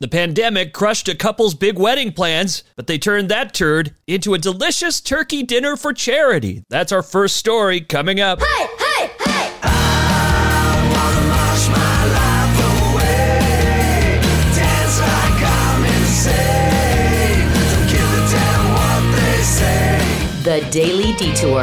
The pandemic crushed a couple's big wedding plans, but they turned that turd into a delicious turkey dinner for charity. That's our first story coming up. Hey, hey, hey! The Daily Detour.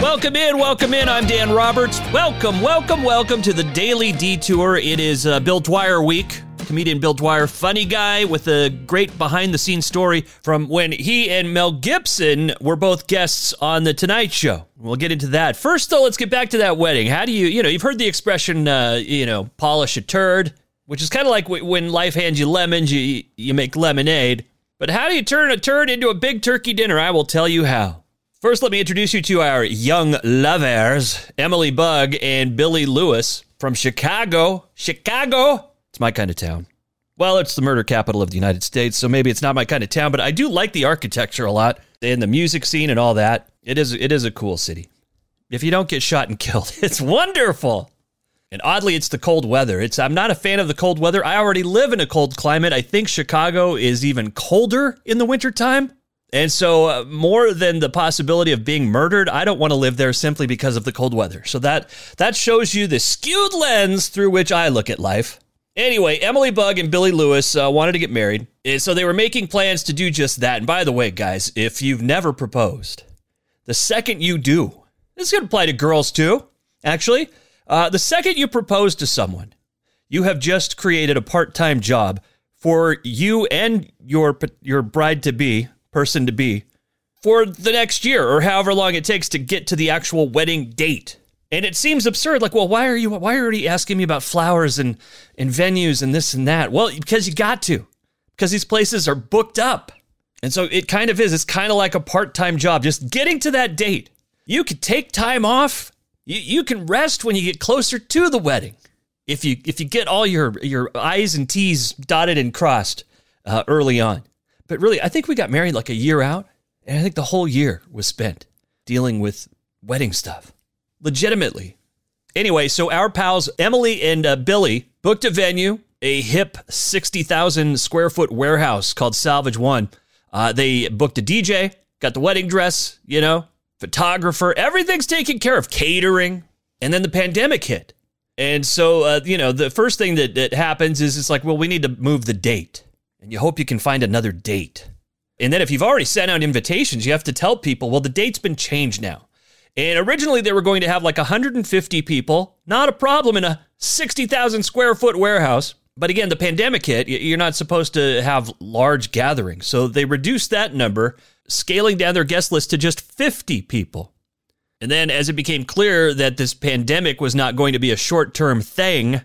Welcome in, welcome in. I'm Dan Roberts. Welcome, welcome, welcome to the Daily Detour. It is uh, Bill Dwyer week. Comedian Bill Dwyer, funny guy with a great behind the scenes story from when he and Mel Gibson were both guests on The Tonight Show. We'll get into that. First, though, let's get back to that wedding. How do you, you know, you've heard the expression, uh, you know, polish a turd, which is kind of like when life hands you lemons, you, you make lemonade. But how do you turn a turd into a big turkey dinner? I will tell you how. First, let me introduce you to our young lovers, Emily Bug and Billy Lewis from Chicago. Chicago! It's my kind of town. Well, it's the murder capital of the United States, so maybe it's not my kind of town, but I do like the architecture a lot and the music scene and all that. It is it is a cool city. If you don't get shot and killed, it's wonderful. And oddly, it's the cold weather. It's I'm not a fan of the cold weather. I already live in a cold climate. I think Chicago is even colder in the wintertime. And so, uh, more than the possibility of being murdered, I don't want to live there simply because of the cold weather. So that that shows you the skewed lens through which I look at life. Anyway, Emily Bug and Billy Lewis uh, wanted to get married, and so they were making plans to do just that. And by the way, guys, if you've never proposed, the second you do, this could apply to girls too. Actually, uh, the second you propose to someone, you have just created a part-time job for you and your your bride to be, person to be, for the next year or however long it takes to get to the actual wedding date. And it seems absurd. Like, well, why are you why are you asking me about flowers and and venues and this and that? Well, because you got to, because these places are booked up. And so it kind of is. It's kind of like a part-time job, just getting to that date. You could take time off. You, you can rest when you get closer to the wedding. If you if you get all your your I's and T's dotted and crossed uh, early on. But really, I think we got married like a year out, and I think the whole year was spent dealing with wedding stuff. Legitimately. Anyway, so our pals Emily and uh, Billy booked a venue, a hip 60,000 square foot warehouse called Salvage One. Uh, they booked a DJ, got the wedding dress, you know, photographer, everything's taken care of, catering. And then the pandemic hit. And so, uh, you know, the first thing that, that happens is it's like, well, we need to move the date. And you hope you can find another date. And then if you've already sent out invitations, you have to tell people, well, the date's been changed now. And originally they were going to have like 150 people, not a problem in a 60,000 square foot warehouse. But again, the pandemic hit, you're not supposed to have large gatherings. So they reduced that number, scaling down their guest list to just 50 people. And then as it became clear that this pandemic was not going to be a short term thing,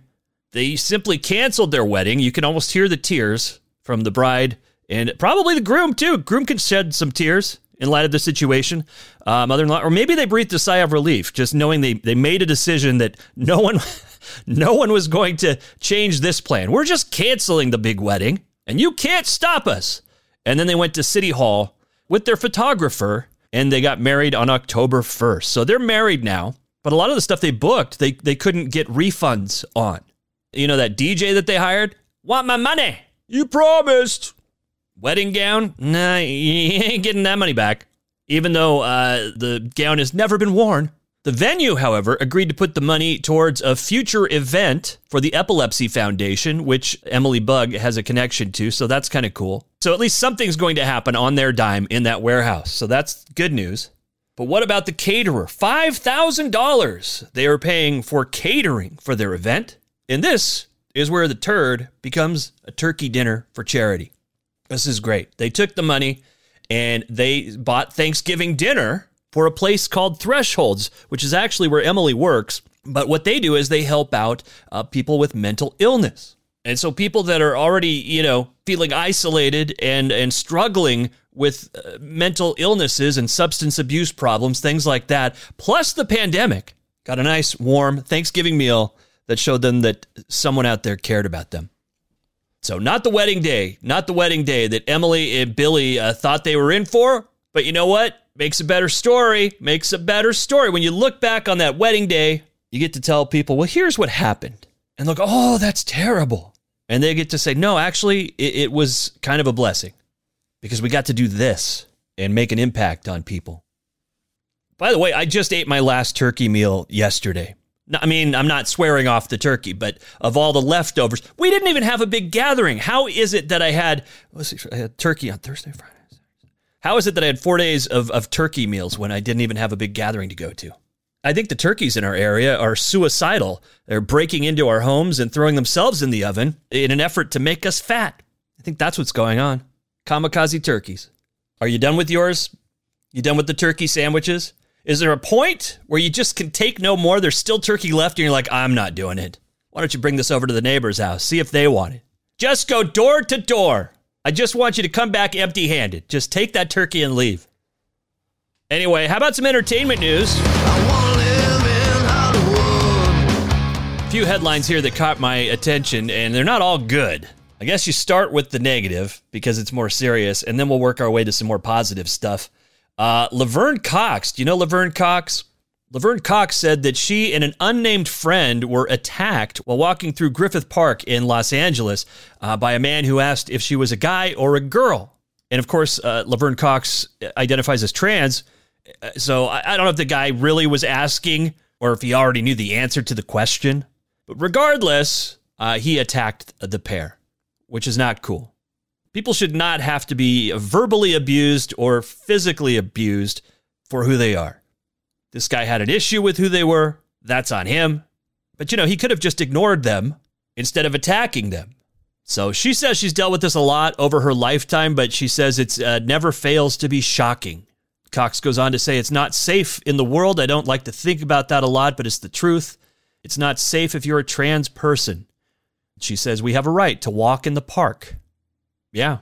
they simply canceled their wedding. You can almost hear the tears from the bride and probably the groom, too. Groom can shed some tears in light of the situation. Uh, mother-in-law, or maybe they breathed a sigh of relief, just knowing they they made a decision that no one, no one was going to change this plan. We're just canceling the big wedding, and you can't stop us. And then they went to City Hall with their photographer, and they got married on October first. So they're married now. But a lot of the stuff they booked, they they couldn't get refunds on. You know that DJ that they hired? Want my money? You promised wedding gown, nah, you ain't getting that money back. Even though uh, the gown has never been worn. The venue, however, agreed to put the money towards a future event for the Epilepsy Foundation, which Emily Bug has a connection to, so that's kind of cool. So at least something's going to happen on their dime in that warehouse, so that's good news. But what about the caterer? $5,000 they are paying for catering for their event. And this is where the turd becomes a turkey dinner for charity. This is great. They took the money and they bought Thanksgiving dinner for a place called Thresholds, which is actually where Emily works. But what they do is they help out uh, people with mental illness. And so people that are already, you know, feeling isolated and and struggling with uh, mental illnesses and substance abuse problems, things like that, plus the pandemic, got a nice warm Thanksgiving meal that showed them that someone out there cared about them. So, not the wedding day, not the wedding day that Emily and Billy uh, thought they were in for. But you know what? Makes a better story. Makes a better story. When you look back on that wedding day, you get to tell people, well, here's what happened. And look, oh, that's terrible. And they get to say, no, actually, it, it was kind of a blessing because we got to do this and make an impact on people. By the way, I just ate my last turkey meal yesterday. I mean, I'm not swearing off the turkey, but of all the leftovers, we didn't even have a big gathering. How is it that I had, I had turkey on Thursday, Friday? How is it that I had four days of, of turkey meals when I didn't even have a big gathering to go to? I think the turkeys in our area are suicidal. They're breaking into our homes and throwing themselves in the oven in an effort to make us fat. I think that's what's going on. Kamikaze turkeys. Are you done with yours? You done with the turkey sandwiches? Is there a point where you just can take no more? There's still turkey left, and you're like, I'm not doing it. Why don't you bring this over to the neighbor's house? See if they want it. Just go door to door. I just want you to come back empty handed. Just take that turkey and leave. Anyway, how about some entertainment news? A few headlines here that caught my attention, and they're not all good. I guess you start with the negative because it's more serious, and then we'll work our way to some more positive stuff. Uh, Laverne Cox, do you know Laverne Cox? Laverne Cox said that she and an unnamed friend were attacked while walking through Griffith Park in Los Angeles uh, by a man who asked if she was a guy or a girl. And of course, uh, Laverne Cox identifies as trans. Uh, so I, I don't know if the guy really was asking or if he already knew the answer to the question. But regardless, uh, he attacked the pair, which is not cool. People should not have to be verbally abused or physically abused for who they are. This guy had an issue with who they were. That's on him. But you know, he could have just ignored them instead of attacking them. So she says she's dealt with this a lot over her lifetime, but she says it uh, never fails to be shocking. Cox goes on to say, It's not safe in the world. I don't like to think about that a lot, but it's the truth. It's not safe if you're a trans person. She says, We have a right to walk in the park. Yeah.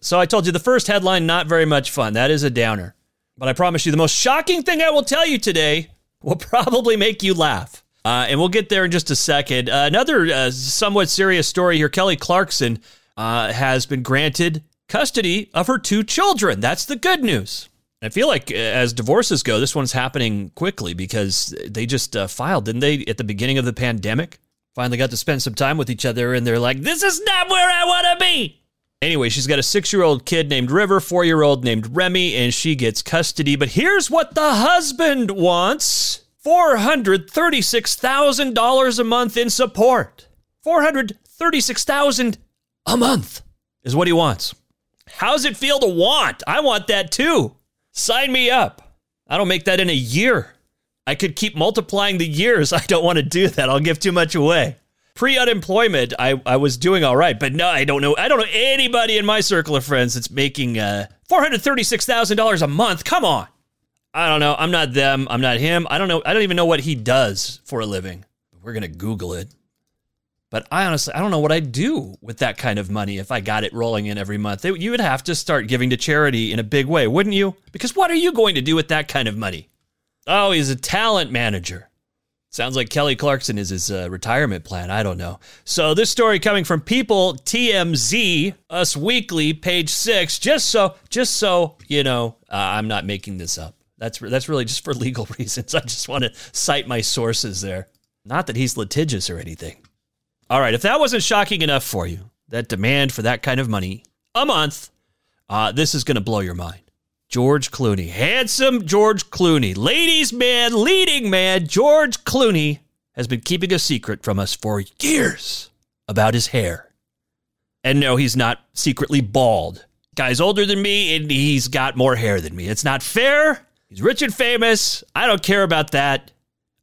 So I told you the first headline, not very much fun. That is a downer. But I promise you, the most shocking thing I will tell you today will probably make you laugh. Uh, and we'll get there in just a second. Uh, another uh, somewhat serious story here Kelly Clarkson uh, has been granted custody of her two children. That's the good news. I feel like uh, as divorces go, this one's happening quickly because they just uh, filed, didn't they, at the beginning of the pandemic? Finally got to spend some time with each other, and they're like, this is not where I want to be. Anyway, she's got a six year old kid named River, four year old named Remy, and she gets custody. But here's what the husband wants $436,000 a month in support. 436000 a month is what he wants. How's it feel to want? I want that too. Sign me up. I don't make that in a year. I could keep multiplying the years. I don't want to do that. I'll give too much away pre-unemployment, I, I was doing all right, but no, I don't know. I don't know anybody in my circle of friends that's making uh, four hundred thirty-six thousand dollars a month. Come on, I don't know. I'm not them. I'm not him. I don't know. I don't even know what he does for a living. We're gonna Google it. But I honestly, I don't know what I'd do with that kind of money if I got it rolling in every month. You would have to start giving to charity in a big way, wouldn't you? Because what are you going to do with that kind of money? Oh, he's a talent manager. Sounds like Kelly Clarkson is his uh, retirement plan. I don't know. So this story coming from People TMZ, Us Weekly, page six. Just so, just so you know, uh, I'm not making this up. That's that's really just for legal reasons. I just want to cite my sources there. Not that he's litigious or anything. All right, if that wasn't shocking enough for you, that demand for that kind of money a month, uh, this is going to blow your mind. George Clooney. Handsome George Clooney. Ladies' man, leading man, George Clooney has been keeping a secret from us for years about his hair. And no, he's not secretly bald. Guy's older than me and he's got more hair than me. It's not fair. He's rich and famous. I don't care about that.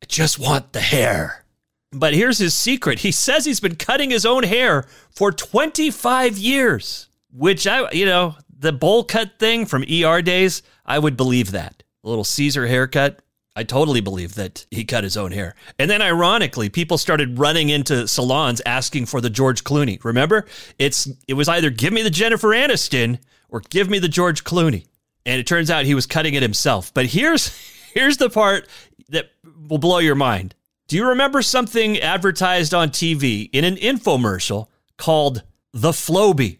I just want the hair. But here's his secret. He says he's been cutting his own hair for 25 years, which I, you know, the bowl cut thing from ER days, I would believe that. A little Caesar haircut. I totally believe that he cut his own hair. And then ironically, people started running into salons asking for the George Clooney. Remember? It's it was either give me the Jennifer Aniston or give me the George Clooney. And it turns out he was cutting it himself. But here's here's the part that will blow your mind. Do you remember something advertised on TV in an infomercial called the Flowbee?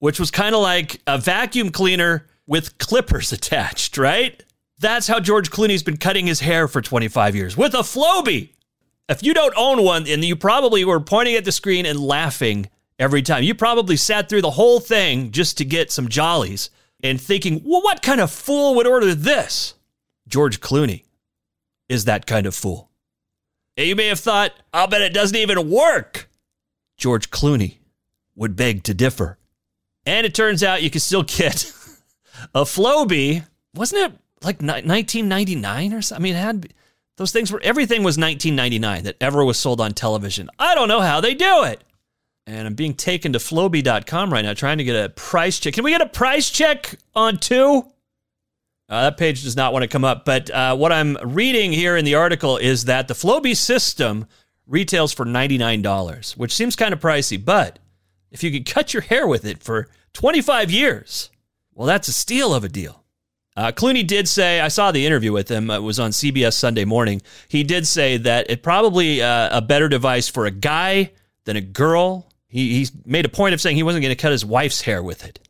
Which was kind of like a vacuum cleaner with clippers attached, right? That's how George Clooney's been cutting his hair for 25 years with a Flowbee. If you don't own one, and you probably were pointing at the screen and laughing every time, you probably sat through the whole thing just to get some jollies and thinking, well, what kind of fool would order this? George Clooney is that kind of fool. And you may have thought, I'll bet it doesn't even work. George Clooney would beg to differ. And it turns out you can still get a Flowbee. Wasn't it like 1999 or something? I mean, it had those things were everything was 1999 that ever was sold on television. I don't know how they do it. And I'm being taken to Flowbee.com right now trying to get a price check. Can we get a price check on two? Uh, that page does not want to come up. But uh, what I'm reading here in the article is that the Flowbee system retails for $99, which seems kind of pricey. But if you could cut your hair with it for 25 years, well, that's a steal of a deal. Uh, Clooney did say, I saw the interview with him, it was on CBS Sunday morning. He did say that it probably uh, a better device for a guy than a girl. He, he made a point of saying he wasn't going to cut his wife's hair with it.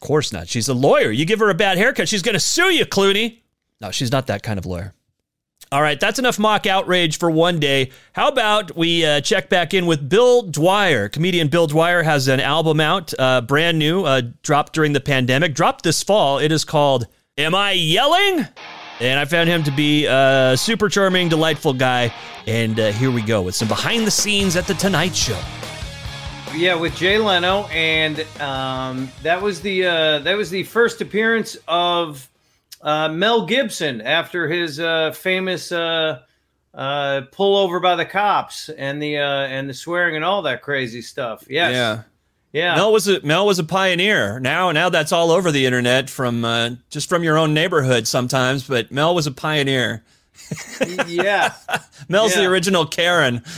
Of course not. She's a lawyer. You give her a bad haircut, she's going to sue you, Clooney. No, she's not that kind of lawyer. All right, that's enough mock outrage for one day. How about we uh, check back in with Bill Dwyer? Comedian Bill Dwyer has an album out, uh, brand new, uh, dropped during the pandemic, dropped this fall. It is called Am I Yelling? And I found him to be a super charming, delightful guy. And uh, here we go with some behind the scenes at The Tonight Show. Yeah, with Jay Leno, and um, that was the uh, that was the first appearance of uh, Mel Gibson after his uh, famous uh, uh, pull over by the cops and the uh, and the swearing and all that crazy stuff. Yes. Yeah. Yeah. Mel was a Mel was a pioneer. Now now that's all over the internet from uh, just from your own neighborhood sometimes, but Mel was a pioneer. yeah. Mel's Yeah. the original Karen.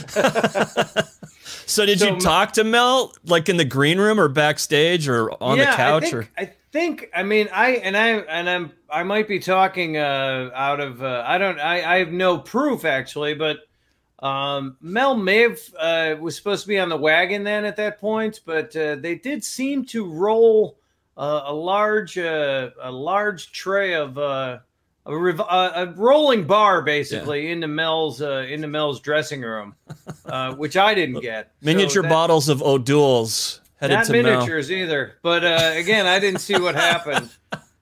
so did So you talk to Mel like in the green room or backstage or on yeah, the couch I think, or I think I mean I and I and I'm I might be talking uh, out of uh, I don't I, I have no proof actually, but um, Mel may have uh, was supposed to be on the wagon then at that point, but uh, they did seem to roll uh, a large uh, a large tray of uh, a, rev- uh, a rolling bar basically into Mel's uh, into Mel's dressing room, uh, which I didn't get. So miniature that- bottles of O'Doul's not to Mel? miniatures either. But uh, again, I didn't see what happened.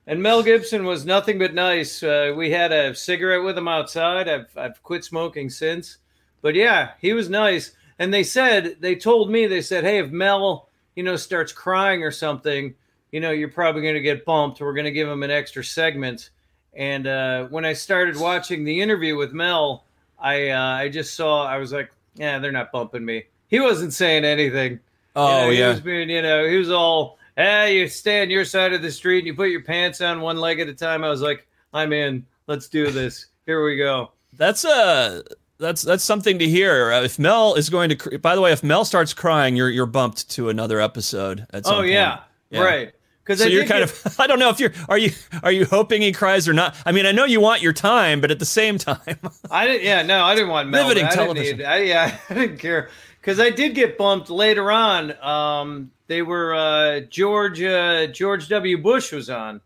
And Mel Gibson was nothing but nice. Uh, we had a cigarette with him outside. I've I've quit smoking since. But yeah, he was nice. And they said they told me they said, hey, if Mel you know starts crying or something, you know you're probably going to get bumped. We're going to give him an extra segment. And uh, when I started watching the interview with Mel, I uh, I just saw I was like, yeah, they're not bumping me. He wasn't saying anything. Oh You know, yeah. He was being, you know, he was all, hey, you stay on your side of the street and you put your pants on one leg at a time. I was like, I'm in. Let's do this. Here we go. That's uh that's that's something to hear. Uh, If Mel is going to, by the way, if Mel starts crying, you're you're bumped to another episode. At Oh yeah, Yeah. right. Because So I you're kind get- of. I don't know if you're. Are you are you hoping he cries or not? I mean, I know you want your time, but at the same time, I didn't. Yeah, no, I didn't want Mel. Riveting I didn't television. need- I, yeah, I didn't care because I did get bumped later on. Um, they were uh, George uh, George W. Bush was on.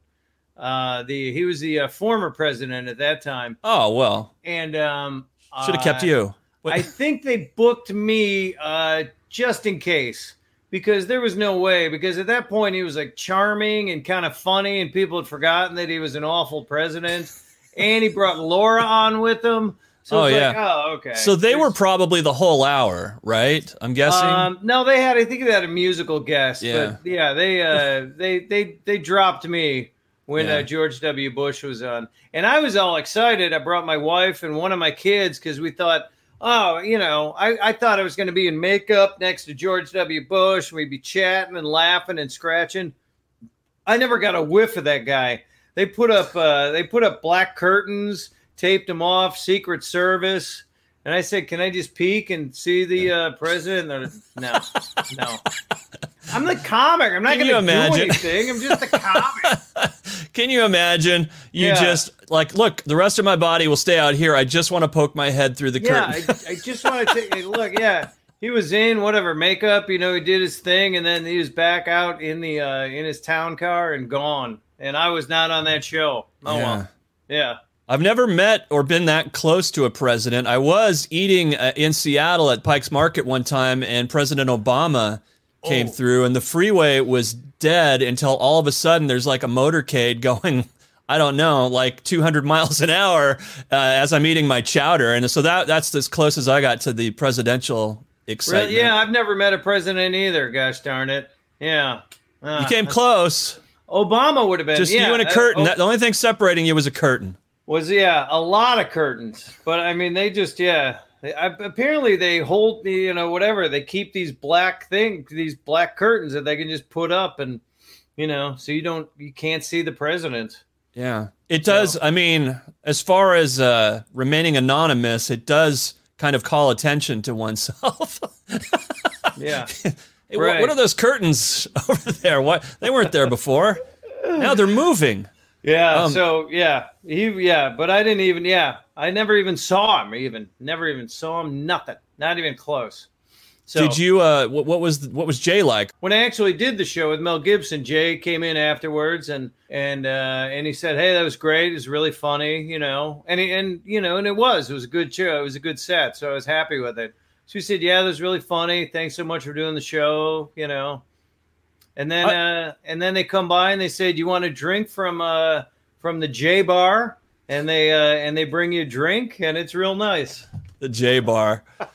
Uh, the he was the uh, former president at that time, oh well, and um, should have kept you. I think they booked me uh, just in case because there was no way. Because at that point, he was like charming and kind of funny, and people had forgotten that he was an awful president. and he brought Laura on with him. So Oh, yeah. like, oh, okay. So they were probably the whole hour, right? I'm guessing. Um, no, they had. I think they had a musical guest. Yeah. But yeah, they uh, they they they dropped me when Yeah. uh, George W. Bush was on, and I was all excited. I brought my wife and one of my kids because we thought, oh, you know, I, I thought I was going to be in makeup next to George W. Bush. We'd be chatting and laughing and scratching. I never got a whiff of that guy. They put up uh, they put up black curtains, taped them off, Secret Service. And I said, "Can I just peek and see the uh, president?" And they're, no, no. I'm the comic. I'm not going to do anything. I'm just a comic. Can you imagine? You Yeah. just like look. The rest of my body will stay out here. I just want to poke my head through the curtain. yeah, I. I just want to take a look. Yeah, he was in whatever makeup. You know, he did his thing, and then he was back out in the uh, in his town car and gone. And I was not on that show. Oh Yeah. well. Yeah. I've never met or been that close to a president. I was eating uh, in Seattle at Pike's Market one time, and President Obama came Oh. through, and the freeway was dead until all of a sudden there's like a motorcade going. I don't know, like 200 miles an hour uh, as I'm eating my chowder, and so that that's as close as I got to the presidential excitement. Really? Yeah, I've never met a president either. Gosh darn it. Yeah. Uh, you came close. Obama would have been Just yeah, you and a uh, curtain. oh, That, the only thing separating you was a curtain. was yeah a lot of curtains, but I mean they just yeah. They, I, apparently they hold the you know whatever they keep these black thing these black curtains that they can just put up and you know so you don't you can't see the president. Yeah. It does. I mean, as far as uh, remaining anonymous, it does kind of call attention to oneself. Yeah. Hey, what- Right. what are those curtains over there? What they weren't there before. Now they're moving. Yeah. Um, so yeah, he yeah, but I didn't even yeah, I never even saw him. Even never even saw him. Nothing. Not even close. So Did you? Uh, what, what was what was Jay like? when I actually did the show with Mel Gibson, Jay came in afterwards and and uh, and he said, "Hey, that was great. It was really funny, you know." And he, and you know, and it was. It was a good show. It was a good set, so I was happy with it. So he said, "Yeah, that was really funny. Thanks so much for doing the show," you know. And then uh, and then they come by and they say, "Do you want a drink from uh, from the J Bar?" And they uh, and they bring you a drink, and it's real nice. The J Bar.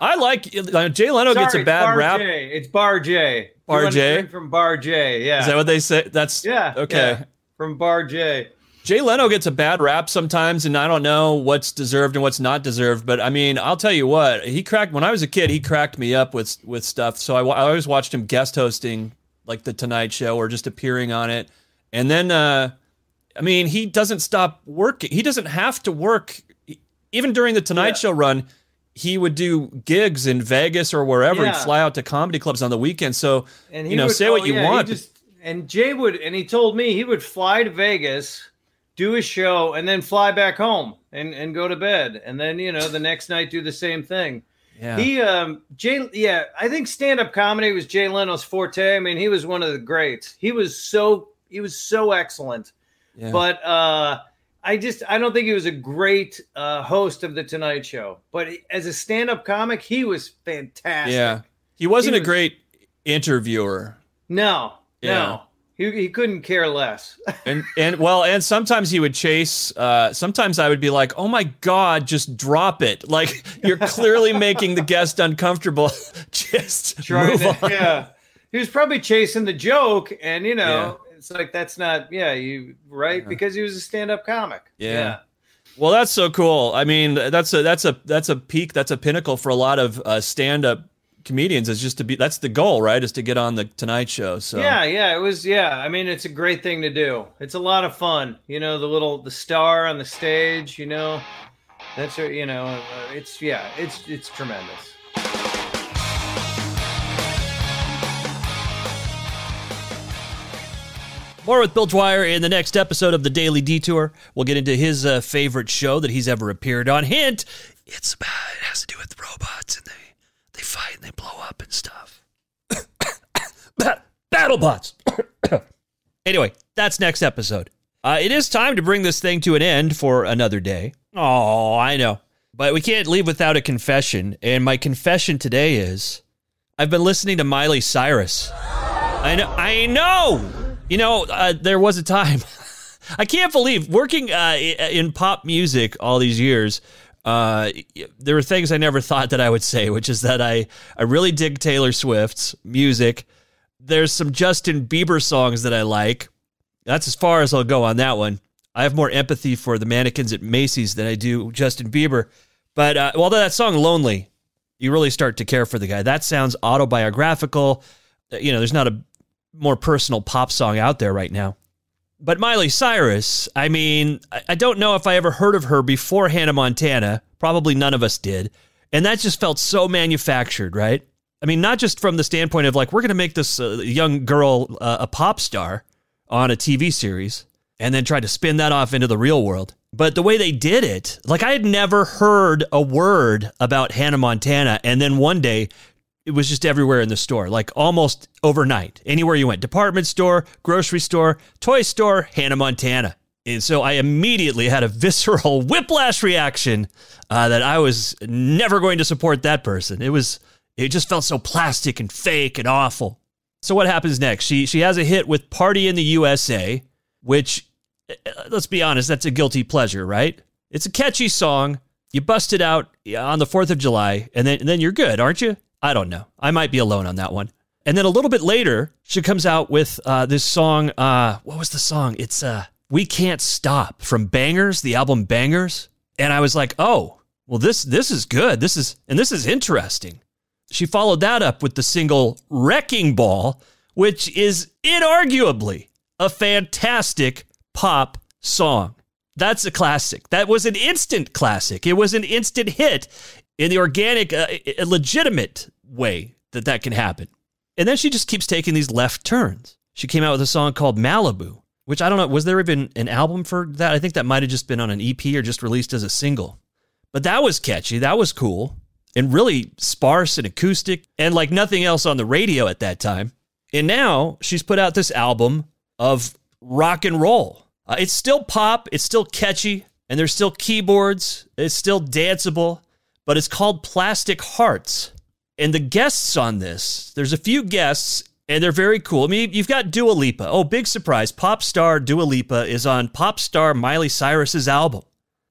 I like uh, Jay Leno gets a bad rap. J. It's Bar J. Bar J? from Bar J. Yeah. Is that what they say? That's Yeah. Okay. yeah, from Bar J. Jay Leno gets a bad rap sometimes, and I don't know what's deserved and what's not deserved. But I mean, I'll tell you what, he cracked when I was a kid. He cracked me up with with stuff. So I, I always watched him guest hosting like the Tonight Show or just appearing on it. And then, uh, I mean, he doesn't stop working. He doesn't have to work even during the Tonight Yeah. Show run. He would do gigs in Vegas or wherever. Yeah. He'd fly out to comedy clubs on the weekend. So And you know, say what you yeah, he want. just- and Jay would, and he told me he would fly to Vegas, do a show, and then fly back home and and go to bed, and then you know the next night do the same thing. yeah. He, um, Jay, yeah, I think stand up comedy was Jay Leno's forte. I mean, he was one of the greats. He was so he was so excellent. Yeah. But uh, I just I don't think he was a great uh, host of the Tonight Show. But as a stand up comic, he was fantastic. yeah. He wasn't He a was- great interviewer. No, Yeah. no, he he couldn't care less. and and well and sometimes he would chase uh sometimes i would be like oh my god just drop it. Like you're clearly making the guest uncomfortable. Just Trying move to- on. yeah, he was probably chasing the joke, and you know, it's like that's not yeah, you right? Because he was a stand up comic. Yeah. well that's so cool. I mean that's a that's a that's a peak that's a pinnacle for a lot of uh stand-up comedians is just to be that's the goal right is to get on the tonight show so Yeah, yeah, it was. Yeah, I mean, it's a great thing to do. It's a lot of fun. You know, the little the star on the stage. You know, that's a, you know, uh, it's yeah, it's it's tremendous. More with Bill Dwyer in the next episode of the Daily Detour. We'll get into his uh, favorite show that he's ever appeared on. Hint: it's about it has to do with robots and they they fight and they blow up and stuff. Bat- BattleBots. anyway, that's next episode. Uh, it is time to bring this thing to an end for another day. Oh, I know, but we can't leave without a confession. And my confession today is, I've been listening to Miley Cyrus. I know. I know. You know, uh, there was a time. I can't believe working uh, in pop music all these years. Uh, there were things I never thought that I would say, which is that I I really dig Taylor Swift's music. There's some Justin Bieber songs that I like. That's as far as I'll go on that one. I have more empathy for the mannequins at Macy's than I do Justin Bieber. But uh, although that song "Lonely," you really start to care for the guy. That sounds autobiographical. Uh, You know, there's not a more personal pop song out there right now. But Miley Cyrus, I mean, I don't know if I ever heard of her before Hannah Montana. Probably none of us did. And that just felt so manufactured, right? I mean, not just from the standpoint of like, we're going to make this uh, young girl uh, a pop star on a TV series and then try to spin that off into the real world. But the way they did it, like I had never heard a word about Hannah Montana. And then one day it was just everywhere in the store, like almost overnight. Anywhere you went, department store, grocery store, toy store, Hannah Montana. And so I immediately had a visceral whiplash reaction uh, that I was never going to support that person. It was, it just felt so plastic and fake and awful. So what happens next? She she has a hit with "Party in the USA," which, uh, let's be honest, that's a guilty pleasure, right? It's a catchy song. You bust it out on the Fourth of July, and then and then you're good, aren't you? I don't know. I might be alone on that one. And then a little bit later, she comes out with uh, this song. Uh, what was the song? It's uh, "We Can't Stop" from Bangerz, the album Bangerz. And I was like, oh, well, this this is good. This is and this is interesting. She followed that up with the single "Wrecking Ball," which is inarguably a fantastic pop song. That's a classic. That was an instant classic. It was an instant hit in the organic, uh, legitimate way that that can happen. And then she just keeps taking these left turns. She came out with a song called Malibu, which I don't know, was there even an album for that? I think that might have just been on an EP or just released as a single. But that was catchy. That was cool and really sparse and acoustic and like nothing else on the radio at that time. And now she's put out this album of rock and roll. Uh, it's still pop, it's still catchy, and there's still keyboards, it's still danceable, but it's called Plastic Hearts. And the guests on this, there's a few guests, and they're very cool. I mean, you've got Dua Lipa. Oh, big surprise. Pop star Dua Lipa is on pop star Miley Cyrus's album.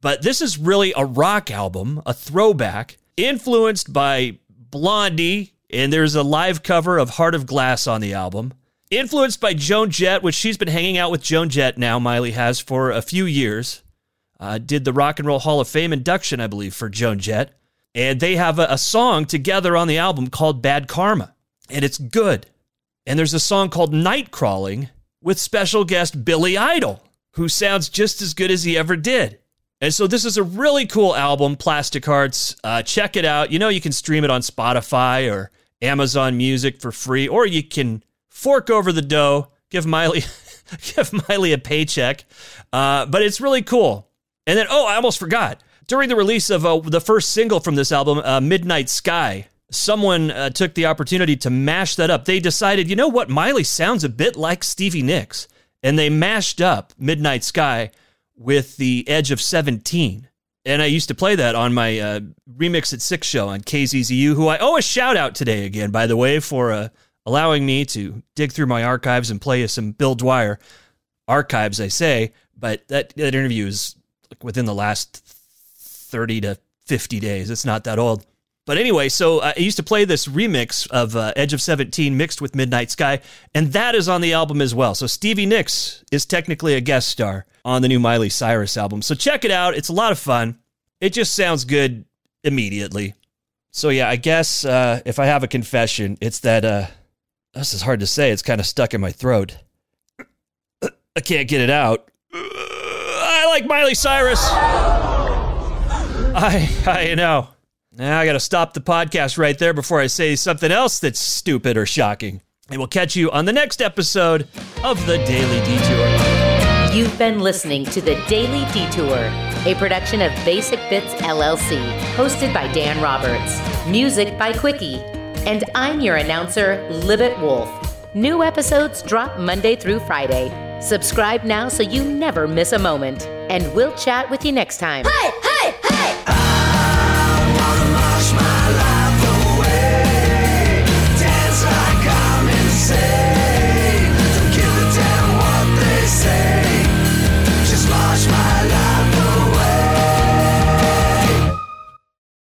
But this is really a rock album, a throwback, influenced by Blondie, and there's a live cover of Heart of Glass on the album. Influenced by Joan Jett, which she's been hanging out with Joan Jett now, Miley has for a few years. Uh, did the Rock and Roll Hall of Fame induction, I believe, for Joan Jett. And they have a, a song together on the album called Bad Karma, and it's good. And there's a song called Night Crawling with special guest Billy Idol, who sounds just as good as he ever did. And so this is a really cool album, Plastic Hearts. Uh, check it out. You know, you can stream it on Spotify or Amazon Music for free, or you can fork over the dough, give Miley, give Miley a paycheck. Uh, but it's really cool. And then, oh, I almost forgot during the release of uh, the first single from this album, uh, Midnight Sky, someone uh, took the opportunity to mash that up. They decided, you know what, Miley sounds a bit like Stevie Nicks. And they mashed up Midnight Sky with the Edge of 17. And I used to play that on my uh, Remix at Six show on KZZU, who I owe a shout out today again, by the way, for uh, allowing me to dig through my archives and play some Bill Dwyer archives, I say. But that, that interview is within the last 30 to 50 days. It's not that old. But anyway, so uh, I used to play this remix of uh, Edge of 17 mixed with Midnight Sky, and that is on the album as well. So Stevie Nicks is technically a guest star on the new Miley Cyrus album. So check it out. It's a lot of fun. It just sounds good immediately. So yeah, I guess uh, if I have a confession, it's that uh, this is hard to say. It's kind of stuck in my throat. I can't get it out. I like Miley Cyrus. I I know. Now I got to stop the podcast right there before I say something else that's stupid or shocking. And we'll catch you on the next episode of The Daily Detour. You've been listening to The Daily Detour, a production of Basic Bits LLC, hosted by Dan Roberts. Music by Quickie. And I'm your announcer, Libet Wolf. New episodes drop Monday through Friday. Subscribe now so you never miss a moment. And we'll chat with you next time. Hey, hey!